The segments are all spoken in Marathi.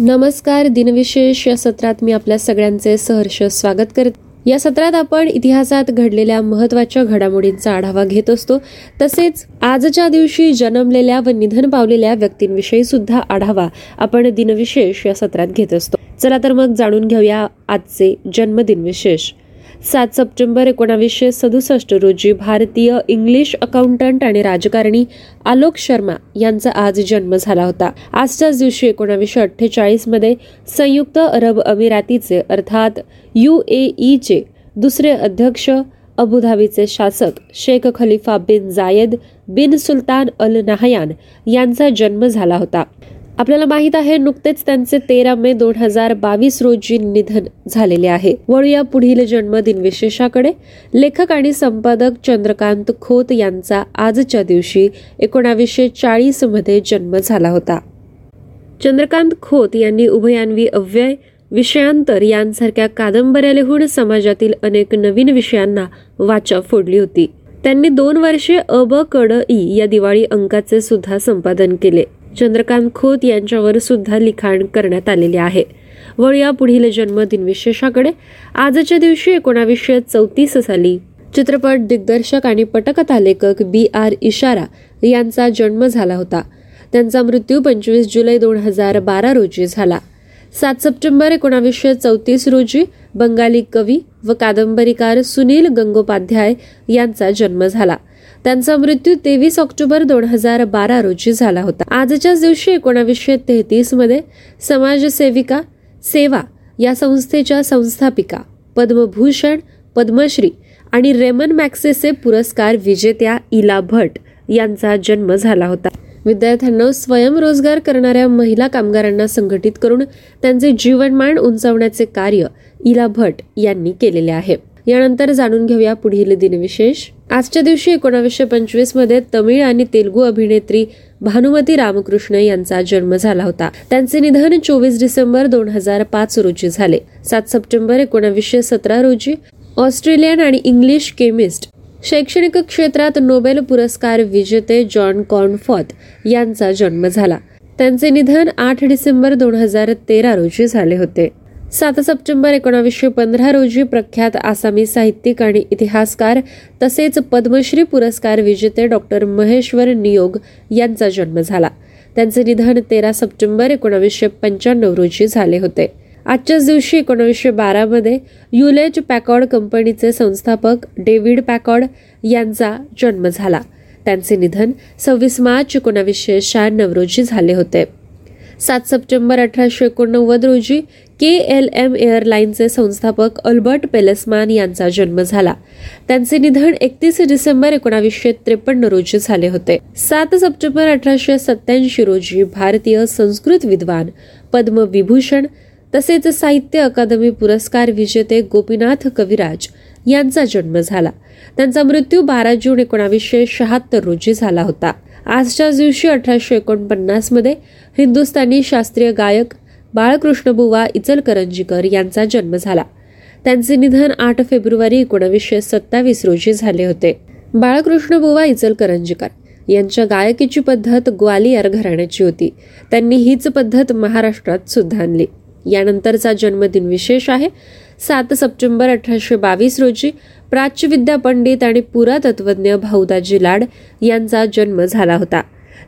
नमस्कार दिनविशेष या सत्रात मी आपल्या सगळ्यांचे सहर्ष स्वागत करते या सत्रात आपण इतिहासात घडलेल्या महत्त्वाच्या घडामोडींचा आढावा घेत असतो. तसेच आजच्या दिवशी जन्मलेल्या व निधन पावलेल्या व्यक्तींविषयी सुद्धा आढावा आपण दिनविशेष या सत्रात घेत असतो. चला तर मग जाणून घेऊया आजचे जन्मदिन विशेष सात सप्टेंबर एकोणावीसशे सदुसष्ट रोजी भारतीय इंग्लिश अकाउंटंट आणि राजकारणी आलोक शर्मा यांचा आज जन्म झाला होता. आजच्याच दिवशी एकोणावीसशे अठ्ठेचाळीसमध्ये संयुक्त अरब अमिरातीचे अर्थात यू ए ईचे दुसरे अध्यक्ष अबुधाबीचे शासक शेख खलिफा बिन जायद बिन सुलतान अल नाहयान यांचा जन्म झाला होता. आपल्याला माहीत आहे नुकतेच त्यांचे तेरा मे दोन हजार बावीस रोजी निधन झालेले आहे. वळूया पुढील जन्मदिन विशेषाकडे. लेखक आणि संपादक चंद्रकांत खोत यांचा आजच्या दिवशी एकोणावीसशे चाळीसमध्ये जन्म झाला होता. चंद्रकांत खोत यांनी उभयान्वी अव्यय विषयांतर यांसारख्या कादंबऱ्या लिहून समाजातील अनेक नवीन विषयांना वाचा फोडली होती. त्यांनी दोन वर्षे अब कड ई या दिवाळी अंकाचे सुद्धा संपादन केले. चंद्रकांत खोत यांच्यावर सुद्धा लिखाण करण्यात आलेले आहे. वळूया पुढील जन्मदिन विशेषाकडे. आजच्या दिवशी एकोणावीसशे चौतीस साली चित्रपट दिग्दर्शक आणि पटकथा लेखक बी आर इशारा यांचा जन्म झाला होता. त्यांचा मृत्यू पंचवीस जुलै दोन हजार बारा रोजी झाला. सात सप्टेंबर एकोणावीसशे चौतीस रोजी बंगाली कवी व कादंबरीकार सुनील गंगोपाध्याय यांचा जन्म झाला. त्यांचा मृत्यू तेवीस ऑक्टोबर दोन हजार बारा रोजी झाला होता. आजच्याच दिवशी एकोणावीसशे तेहतीसमध्ये समाजसेविका सेवा या संस्थेच्या संस्थापिका पद्मभूषण पद्मश्री आणि रेमन मॅक्सेसे पुरस्कार विजेत्या इला भट यांचा जन्म झाला होता. विद्यार्थ्यांना स्वयंरोजगार करणाऱ्या महिला कामगारांना संघटित करून त्यांचे जीवनमान उंचावण्याचे कार्य इला भट यांनी केलेले आहे. यानंतर जाणून घेऊया पुढील दिनविशेष. आजच्या दिवशी एकोणावीसशे पंचवीसमध्ये तमिळ आणि तेलुगू अभिनेत्री भानुमती रामकृष्ण यांचा जन्म झाला होता. त्यांचे निधन चोवीस डिसेंबर दोन हजार पाच रोजी झाले. सात सप्टेंबर एकोणावीसशे सतरा रोजी ऑस्ट्रेलियन आणि इंग्लिश केमिस्ट शैक्षणिक क्षेत्रात नोबेल पुरस्कार विजेते जॉन कॉर्नफॉथ यांचा जन्म झाला. त्यांचे निधन आठ डिसेंबर दोन हजार तेरा रोजी झाले होते. सात सप्टेंबर एकोणावीसशे पंधरा रोजी प्रख्यात आसामी साहित्यिक आणि इतिहासकार तसेच पद्मश्री पुरस्कार विजेते डॉक्टर महेश्वर नियोग यांचा जन्म झाला. त्यांचे निधन तेरा सप्टेंबर एकोणावीसशे पंच्याण्णव रोजी झाले होते. आजच्याच दिवशी एकोणावीसशे बारामध्ये युलेज पॅकॉड कंपनीचे संस्थापक डेव्हिड पॅकॉड यांचा जन्म झाला. त्यांचे निधन सव्वीस मार्च एकोणावीसशे शहाण्णव रोजी झाले होते. सात सप्टेंबर अठराशे एकोणनव्वद रोजी के एल एम एअरलाईनचे संस्थापक अल्बर्ट पेलेसमान यांचा जन्म झाला. त्यांचे निधन एकतीस डिसेंबर एकोणावीसशे त्रेपन्न रोजी झाले होते. सात सप्टेंबर अठराशे सत्याऐंशी रोजी भारतीय संस्कृत विद्वान पद्मविभूषण तसेच साहित्य अकादमी पुरस्कार विजेते गोपीनाथ कविराज यांचा जन्म झाला. त्यांचा मृत्यू बारा जून एकोणावीसशे शहात्तर रोजी झाला होता. आजच्याच दिवशी अठराशे एकोणपन्नासमध्ये हिंदुस्थानी शास्त्रीय गायक बाळकृष्णबुवा इचलकरंजीकर यांचा जन्म झाला. त्यांचे निधन आठ फेब्रुवारी एकोणावीसशे सत्तावीस रोजी झाले होते. बाळकृष्णबुवा इचलकरंजीकर यांच्या गायकीची पद्धत ग्वालियर घराण्याची होती. त्यांनी हीच पद्धत महाराष्ट्रात सुद्धा आणली. यानंतरचा जन्मदिन विशेष आहे. सात सप्टेंबर अठराशे बावीस रोजी प्राच्यविद्या पंडित आणि पुरातत्वज्ञ भाऊदाजी लाड यांचा जन्म झाला होता.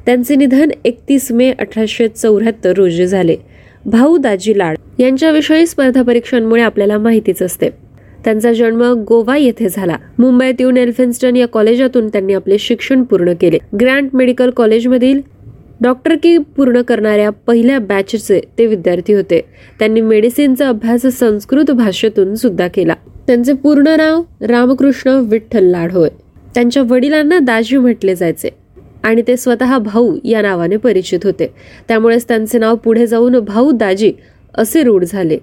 त्यांचे निधन एकतीस मे अठराशे चौऱ्याहत्तर रोजी झाले. भाऊ दाजी लाड यांच्याविषयी स्पर्धा परीक्षांमुळे आपल्याला माहितीच असते. त्यांचा जन्म गोवा येथे झाला. मुंबईत येऊन एल्फिन्स्टन या कॉलेजातून त्यांनी आपले शिक्षण पूर्ण केले. ग्रँट मेडिकल कॉलेजमधील डॉक्टर की पूर्ण करणाऱ्या पहिल्या बॅचचे ते विद्यार्थी होते. त्यांनी मेडिसिनचा अभ्यास संस्कृत भाषेतून सुद्धा केला. त्यांचे पूर्ण नाव रामकृष्ण विठ्ठल लाड होय. त्यांच्या वडिलांना दाजी म्हटले जायचे. आणि ते स्वतः भाऊ या नावाने परिचित होते. त्यामुळेच त्यांचे नाव पुढे जाऊन भाऊ दाजी असे रूढ झाले.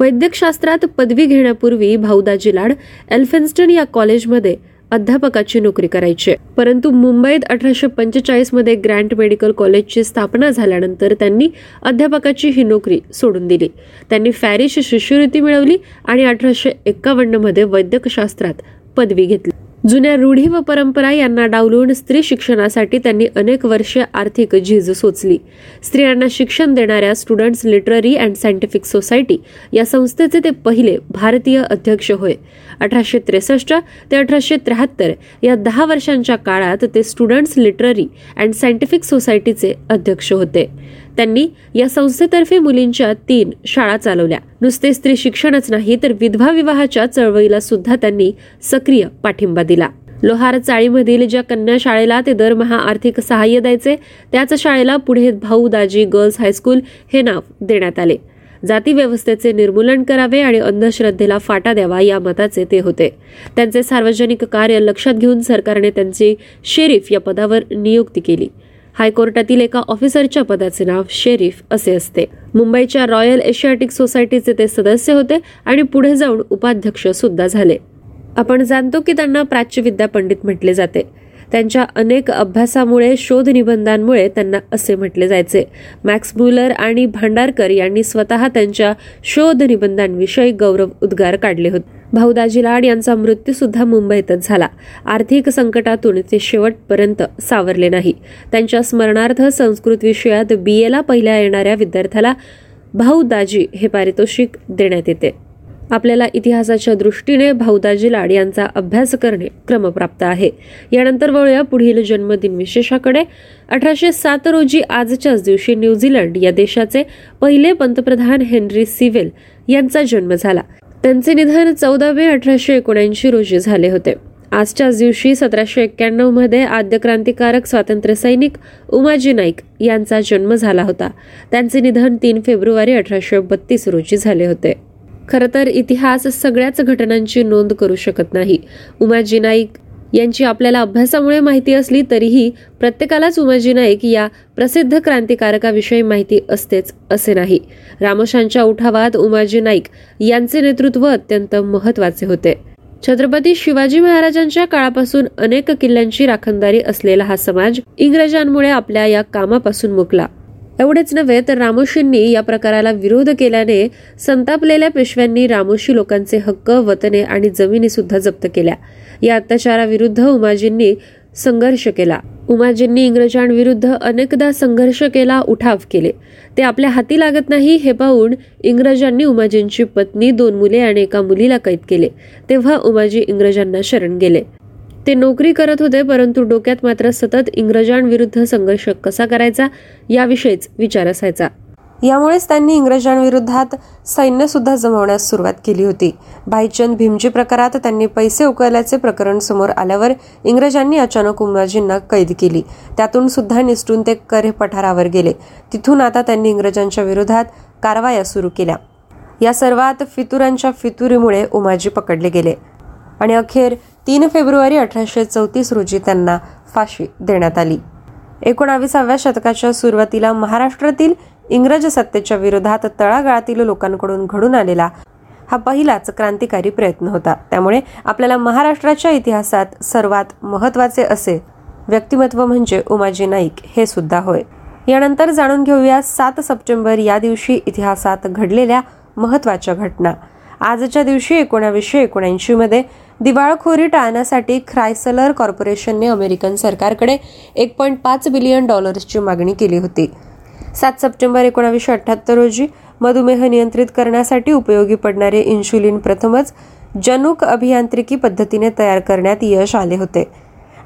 वैद्यकशास्त्रात पदवी घेण्यापूर्वी भाऊदाजी लाड एल्फिन्स्टन या कॉलेजमध्ये अध्यापकाची नोकरी करायची. परंतु मुंबईत अठराशे पंचेचाळीसमध्ये ग्रँट मेडिकल कॉलेजची स्थापना झाल्यानंतर त्यांनी अध्यापकाची ही नोकरी सोडून दिली. त्यांनी फॅरिश शिष्यवृत्ती मिळवली आणि अठराशे एक्कावन्नमध्ये वैद्यकशास्त्रात पदवी घेतली. जुन्या रूढी व परंपरा यांना डावलून स्त्री शिक्षणासाठी त्यांनी अनेक वर्षे आर्थिक झीज सोचली. स्त्रियांना शिक्षण देणाऱ्या students literary and scientific society या संस्थेचे ते पहिले भारतीय अध्यक्ष होय. अठराशे त्रेसष्ट ते अठराशे त्र्याहत्तर. या दहा वर्षांच्या काळात ते स्टुडंट्स लिटररी अँड सायंटिफिक सोसायटीचे अध्यक्ष होते. त्यांनी या संस्थेतर्फे मुलींच्या तीन शाळा चालवल्या. नुसते स्त्री शिक्षणच नाही तर विधवा विवाहाच्या चळवळीला सुद्धा त्यांनी सक्रिय पाठिंबा दिला. लोहार चाळीमधील ज्या कन्या शाळेला ते दरमहा आर्थिक सहाय्य द्यायचे त्याच शाळेला पुढे भाऊ दाजी गर्ल्स हायस्कूल हे नाव देण्यात आले. जाती व्यवस्थेचे निर्मूलन करावे आणि अंधश्रद्धेला फाटा द्यावा या मताचे ते होते. त्यांचे सार्वजनिक कार्य लक्षात घेऊन सरकारने त्यांची शेरीफ या पदावर नियुक्ती केली. हायकोर्टातील एका ऑफिसरच्या पदाचे नाव शेरीफ असे असते. मुंबईच्या रॉयल एशियाटिक सोसायटीचे ते सदस्य होते आणि पुढे जाऊन उपाध्यक्ष सुद्धा झाले. आपण जाणतो की त्यांना प्राच्यविद्या पंडित म्हटले जाते. त्यांच्या अनेक अभ्यासामुळे शोध निबंधांमुळे त्यांना असे म्हटले जायचे. मॅक्स म्युलर आणि भांडारकर यांनी स्वतः त्यांच्या शोध निबंधांविषयी गौरव उद्गार काढले होते. भाऊदाजी लाड यांचा मृत्यू सुद्धा मुंबईतच झाला. आर्थिक संकटातून ते शेवटपर्यंत सावरले नाही. त्यांच्या स्मरणार्थ संस्कृत विषयात बी एला पहिल्या येणाऱ्या विद्यार्थ्याला भाऊदाजी हे पारितोषिक देण्यात येते. आपल्याला इतिहासाच्या दृष्टीने भाऊदाजी लाड यांचा अभ्यास करणे क्रमप्राप्त आहे. यानंतर वळूया पुढील जन्मदिन विशेषाकडे. अठराशे सात रोजी आजच्याच दिवशी न्यूझीलंड या देशाचे पहिले पंतप्रधान हेनरी सिव्हिल यांचा जन्म झाला. त्यांचे निधन चौदा मे अठराशे एकोणऐंशी रोजी झाले होते. आजच्याच दिवशी सतराशे एक्क्याण्णवमध्ये आद्य क्रांतिकारक स्वातंत्र्य सैनिक उमाजी नाईक यांचा जन्म झाला होता. त्यांचे निधन तीन फेब्रुवारी अठराशे बत्तीस रोजी झाले होते. खरं तर इतिहास सगळ्याच घटनांची नोंद करू शकत नाही. उमाजी नाईक यांची आपल्याला अभ्यासामुळे माहिती असली तरीही प्रत्येकालाच उमाजी नाईक या प्रसिद्ध क्रांतिकारकाविषयी माहिती असतेच असे नाही. रामशांच्या उठावात उमाजी नाईक यांचे नेतृत्व अत्यंत महत्त्वाचे होते. छत्रपती शिवाजी महाराजांच्या काळापासून अनेक किल्ल्यांची राखणदारी असलेला हा समाज इंग्रजांमुळे आपल्या या कामापासून मुकला. एवढेच नव्हे तर रामोशींनी या प्रकाराला विरोध केल्याने संतापलेल्या पेशव्यांनी रामोशी लोकांचे हक्क वतने आणि जमिनी सुद्धा जप्त केल्या. या अत्याचाराविरुद्ध उमाजींनी संघर्ष केला. उमाजींनी इंग्रजांविरुद्ध अनेकदा संघर्ष केला उठाव केले. ते आपल्या हाती लागत नाही हे पाहून इंग्रजांनी उमाजींची पत्नी दोन मुले आणि एका मुलीला कैद केले. तेव्हा उमाजी इंग्रजांना शरण गेले. ते नोकरी करत होते परंतु डोक्यात मात्र सतत इंग्रजांविरुद्ध संघर्ष कसा करायचा याविषयीच विचार असायचा यामुळेच त्यांनी इंग्रजांविरोधात सैन्य सुद्धा जमवण्यास सुरुवात केली होती. भाईचंद भीमजी प्रकारात त्यांनी पैसे उकळल्याचे प्रकरण समोर आल्यावर इंग्रजांनी अचानक उमाजींना कैद केली. त्यातून सुद्धा निसटून ते करे पठारावर गेले. तिथून आता त्यांनी इंग्रजांच्या विरोधात कारवाया सुरू केल्या. या सर्वात फितुरांच्या फितुरीमुळे उमाजी पकडले गेले. आणि अखेर तीन फेब्रुवारी अठराशे चौतीस रोजी त्यांना फाशी देण्यात आली. एकोणाविसाव्या शतकाच्या सुरुवातीला महाराष्ट्रातील इंग्रज सत्तेच्या विरोधात तळागाळातील लोकांकडून घडून आलेला हा पहिलाच क्रांतिकारी प्रयत्न होता. त्यामुळे आपल्याला महाराष्ट्राच्या इतिहासात सर्वात महत्त्वाचे असे व्यक्तिमत्व म्हणजे उमाजी नाईक हे सुद्धा होय. यानंतर जाणून घेऊया सात सप्टेंबर या दिवशी इतिहासात घडलेल्या महत्त्वाच्या घटना. आजच्या दिवशी एकोणावीसशे एकोणऐंशी मध्ये दिवाळखोरी टाळण्यासाठी ख्रायसलर कॉर्पोरेशनने अमेरिकन सरकारकडे एक पॉईंट पाच बिलियन डॉलर्सची मागणी केली होती. सात सप्टेंबर एकोणावीसशे अठ्याहत्तर रोजी मधुमेह नियंत्रित करण्यासाठी उपयोगी पडणारे इन्शुलिन प्रथमच जनुक अभियांत्रिकी पद्धतीने तयार करण्यात यश आले होते.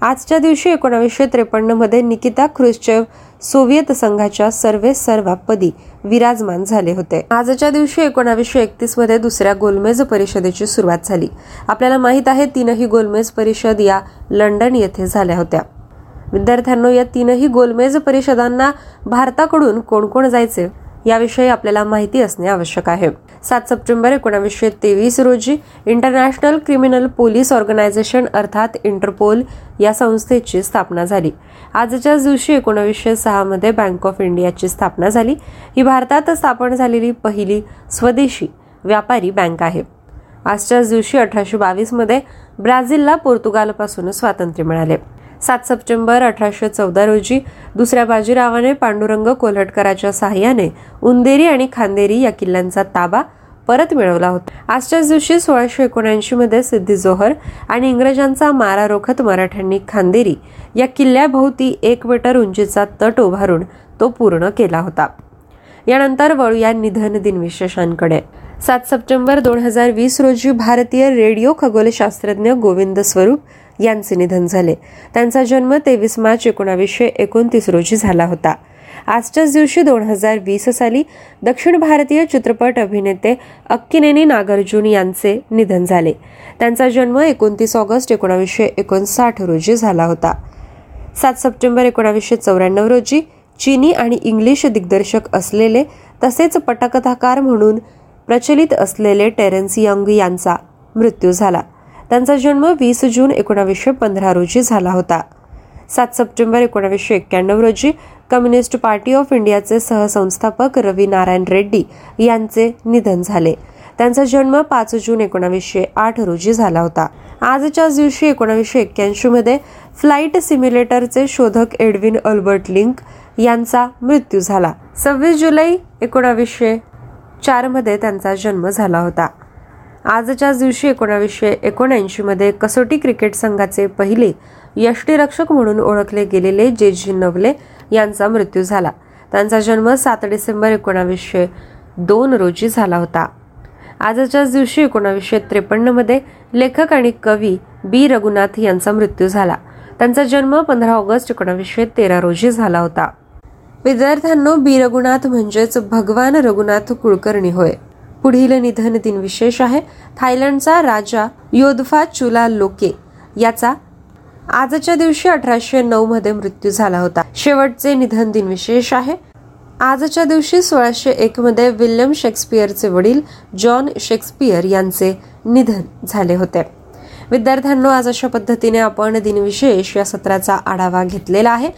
आजच्या दिवशी एकोणावीसशे त्रेपन्नमध्ये निकिता ख्रुश्चेव सोव्हिएत संघाच्या सर्वे सर्वापदी विराजमान झाले होते. आजच्या दिवशी एकोणावीसशे एकतीसमध्ये दुसऱ्या गोलमेज परिषदेची सुरुवात झाली. आपल्याला माहीत आहे तीनही गोलमेज परिषद या लंडन येथे झाल्या होत्या. विद्यार्थ्यांनो या तीनही गोलमेज परिषदांना भारताकडून कोण कोण जायचे याविषयी आपल्याला माहिती असणे आवश्यक आहे. सात सप्टेंबर एकोणावीसशे तेवीस रोजी इंटरनॅशनल क्रिमिनल पोलीस ऑर्गनायझेशन अर्थात इंटरपोल या संस्थेची स्थापना झाली. आजच्याच दिवशी एकोणावीसशे सहामध्ये बँक ऑफ इंडियाची स्थापना झाली. ही भारतात स्थापन झालेली पहिली स्वदेशी व्यापारी बँक आहे. आजच्याच दिवशी अठराशे बावीसमध्ये ब्राझीलला पोर्तुगालपासून स्वातंत्र्य मिळाले. सात सप्टेंबर अठराशे चौदा रोजी दुसऱ्या बाजीरावाने पांडुरंग कोल्हटकराच्या सहाय्याने उंदेरी आणि खांदेरी या किल्ल्यांचा ताबा परत मिळवला होता. आजच्याच दिवशी सोळाशे एकोणऐंशी मध्ये सिद्धी जोहर आणि इंग्रजांचा मारा रोखत मराठ्यांनी खांदेरी या किल्ल्याभोवती एक मीटर उंचीचा तट उभारून तो पूर्ण केला होता. यानंतर वळूया निधन दिन विशेषांकडे. सात सप्टेंबर दोन हजार वीस रोजी भारतीय रेडिओ खगोलशास्त्रज्ञ गोविंद स्वरूप यांचे निधन झाले. त्यांचा जन्म तेवीस मार्च एकोणावीसशे एकोणतीस रोजी झाला होता. आजच्याच दिवशी दोन हजार वीस साली दक्षिण भारतीय चित्रपट अभिनेते अक्किनेनी नागार्जुन यांचे निधन झाले. त्यांचा जन्म एकोणतीस ऑगस्ट एकोणावीसशे एकोणसाठ रोजी झाला होता. सात सप्टेंबर एकोणावीसशे चौऱ्याण्णव रोजी चीनी आणि इंग्लिश दिग्दर्शक असलेले तसेच पटकथाकार म्हणून प्रचलित असलेले टेरन्स यंग यांचा मृत्यू झाला. त्यांचा जन्म वीस जून एकोणावीसशे पंधरा रोजी झाला होता. सात सप्टेंबर एकोणावीसशे एक्क्याण्णव रोजी कम्युनिस्ट पार्टी ऑफ इंडियाचे सहसंस्थापक रवी नारायण रेड्डी यांचे निधन झाले. त्यांचा जन्म पाच जून एकोणावीसशे आठ रोजी झाला होता. आजच्याच दिवशी एकोणावीसशे एक्क्याऐंशी मध्ये फ्लाईट सिम्युलेटरचे शोधक एडविन अल्बर्ट लिंक यांचा मृत्यू झाला. सव्वीस जुलै एकोणावीसशे चारमध्ये त्यांचा जन्म झाला होता. आजच्याच दिवशी एकोणावीसशे एकोणऐंशी मध्ये कसोटी क्रिकेट संघाचे पहिले यष्टीरक्षक म्हणून ओळखले गेलेले जे जी नवले यांचा मृत्यू झाला. त्यांचा जन्म सात डिसेंबर एकोणावीसशे दोन रोजी झाला होता. आजच्याच दिवशी एकोणावीसशे त्रेपन्नमध्ये लेखक आणि कवी बी. रघुनाथ यांचा मृत्यू झाला. त्यांचा जन्म पंधरा ऑगस्ट एकोणावीसशे तेरा रोजी झाला होता. विद्यार्थ्यांनो बी. रघुनाथ म्हणजेच भगवान रघुनाथ कुलकर्णी होय. पुढील निधन दिन विशेष आहे थायलंडचा राजा योधफा चुला लोके याचा आजच्या दिवशी अठराशे नऊ मध्ये मृत्यू झाला होता. शेवटचे निधन दिन विशेष आहे. आजच्या दिवशी सोळाशे एक मध्ये विल्यम शेक्सपियरचे वडील जॉन शेक्सपियर यांचे निधन झाले होते. विद्यार्थ्यांनो आज अशा पद्धतीने आपण दिनविशेष या सत्राचा आढावा घेतलेला आहे.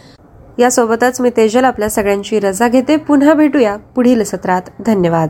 यासोबतच मी तेजल आपल्या सगळ्यांची रजा घेते. पुन्हा भेटूया पुढील सत्रात. धन्यवाद.